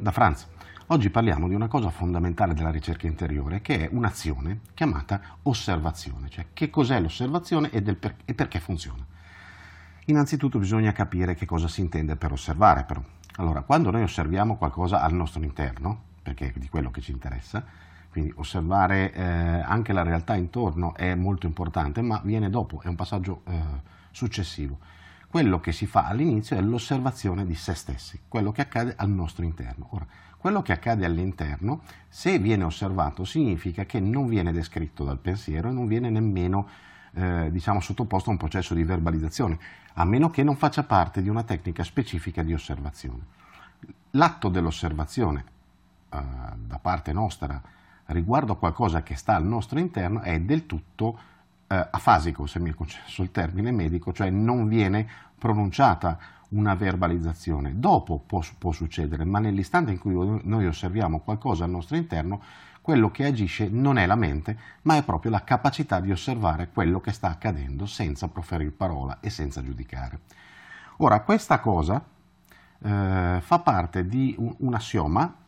da Franz. Oggi parliamo di una cosa fondamentale della ricerca interiore che è un'azione chiamata osservazione, cioè che cos'è l'osservazione e, per, e perché funziona. Innanzitutto bisogna capire che cosa si intende per osservare però. Allora, quando noi osserviamo qualcosa al nostro interno, perché è di quello che ci interessa, quindi osservare eh, anche la realtà intorno è molto importante, ma viene dopo, è un passaggio eh, successivo. Quello che si fa all'inizio è l'osservazione di se stessi, quello che accade al nostro interno. Ora, quello che accade all'interno, se viene osservato, significa che non viene descritto dal pensiero e non viene nemmeno eh, diciamo, sottoposto a un processo di verbalizzazione, a meno che non faccia parte di una tecnica specifica di osservazione. L'atto dell'osservazione eh, da parte nostra riguardo a qualcosa che sta al nostro interno è del tutto eh, afasico, se mi è concesso il termine medico, cioè non viene pronunciata una verbalizzazione. Dopo può, può succedere, ma nell'istante in cui noi osserviamo qualcosa al nostro interno, quello che agisce non è la mente, ma è proprio la capacità di osservare quello che sta accadendo senza proferire parola e senza giudicare. Ora, questa cosa eh, fa parte di un, un assioma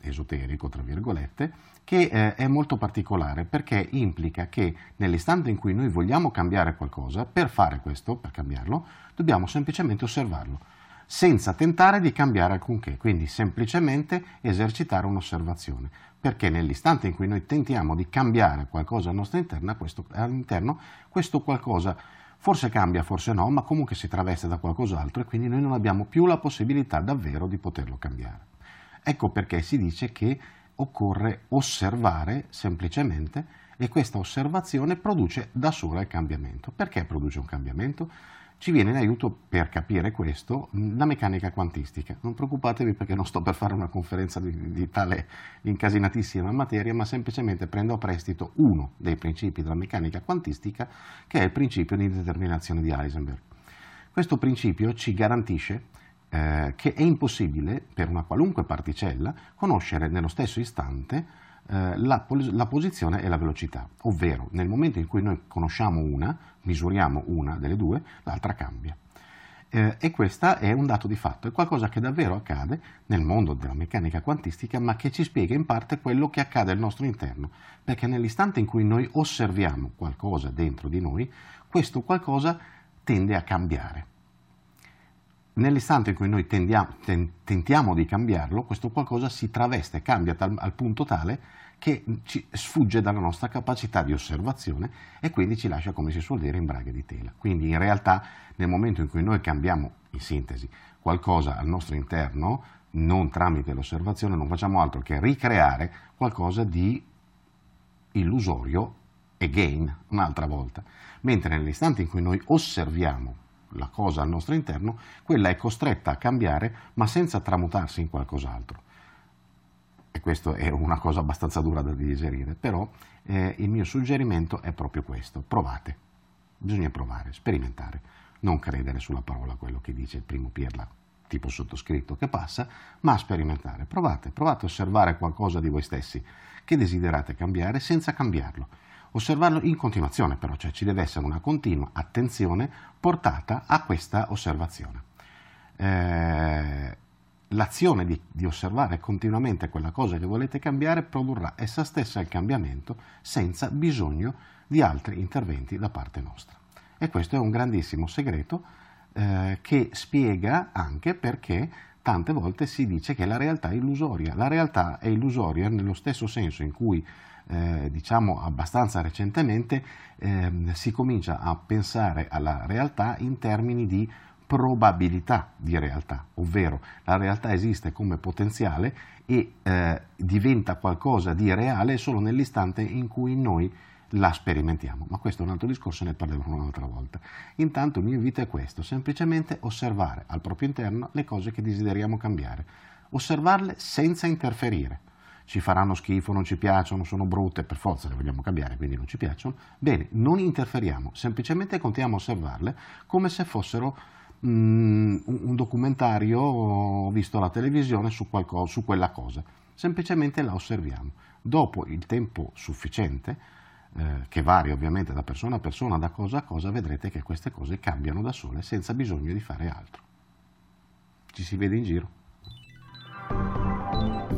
esoterico, tra virgolette, che eh, è molto particolare perché implica che nell'istante in cui noi vogliamo cambiare qualcosa, per fare questo, per cambiarlo, dobbiamo semplicemente osservarlo, senza tentare di cambiare alcunché, quindi semplicemente esercitare un'osservazione, perché nell'istante in cui noi tentiamo di cambiare qualcosa interno, questo, all'interno, questo qualcosa forse cambia, forse no, ma comunque si traveste da qualcos'altro e quindi noi non abbiamo più la possibilità davvero di poterlo cambiare. Ecco perché si dice che occorre osservare semplicemente e questa osservazione produce da sola il cambiamento. Perché produce un cambiamento? Ci viene in aiuto per capire questo la meccanica quantistica. Non preoccupatevi perché non sto per fare una conferenza di, di tale incasinatissima materia, ma semplicemente prendo a prestito uno dei principi della meccanica quantistica, che è il principio di indeterminazione di Heisenberg. Questo principio ci garantisce eh, che è impossibile per una qualunque particella conoscere nello stesso istante eh, la, la, posizione e la velocità, ovvero nel momento in cui noi conosciamo una, misuriamo una delle due, l'altra cambia. Eh, e questo è un dato di fatto, è qualcosa che davvero accade nel mondo della meccanica quantistica, ma che ci spiega in parte quello che accade al nostro interno, perché nell'istante in cui noi osserviamo qualcosa dentro di noi, questo qualcosa tende a cambiare nell'istante in cui noi tendiamo, tentiamo di cambiarlo, questo qualcosa si traveste, cambia tal, al punto tale che ci sfugge dalla nostra capacità di osservazione e quindi ci lascia, come si suol dire, in braghe di tela. Quindi in realtà nel momento in cui noi cambiamo, in sintesi, qualcosa al nostro interno, non tramite l'osservazione, non facciamo altro che ricreare qualcosa di illusorio again, un'altra volta. Mentre nell'istante in cui noi osserviamo la cosa al nostro interno, quella è costretta a cambiare ma senza tramutarsi in qualcos'altro. E questa è una cosa abbastanza dura da digerire, però eh, il mio suggerimento è proprio questo, provate, bisogna provare, sperimentare, non credere sulla parola quello che dice il primo Pirla, tipo sottoscritto che passa, ma sperimentare, provate, provate a osservare qualcosa di voi stessi. Che desiderate cambiare senza cambiarlo osservarlo in continuazione però, cioè ci deve essere una continua attenzione portata a questa osservazione. Eh, l'azione di, di, osservare continuamente quella cosa che volete cambiare produrrà essa stessa il cambiamento senza bisogno di altri interventi da parte nostra. E questo è un grandissimo segreto eh, che spiega anche perché tante volte si dice che la realtà è illusoria. La realtà è illusoria nello stesso senso in cui eh, diciamo abbastanza recentemente eh, si comincia a pensare alla realtà in termini di probabilità di realtà, ovvero la realtà esiste come potenziale e eh, diventa qualcosa di reale solo nell'istante in cui noi la sperimentiamo, ma questo è un altro discorso, ne parleremo un'altra volta. Intanto il mio invito è questo, semplicemente osservare al proprio interno le cose che desideriamo cambiare, osservarle senza interferire ci faranno schifo, non ci piacciono, sono brutte, per forza le vogliamo cambiare, quindi non ci piacciono, bene, non interferiamo, semplicemente continuiamo a osservarle come se fossero mm, un documentario visto alla televisione su, qualcosa, su quella cosa, semplicemente la osserviamo. Dopo il tempo sufficiente, eh, che varia ovviamente da persona a persona, da cosa a cosa, vedrete che queste cose cambiano da sole senza bisogno di fare altro. Ci si vede in giro.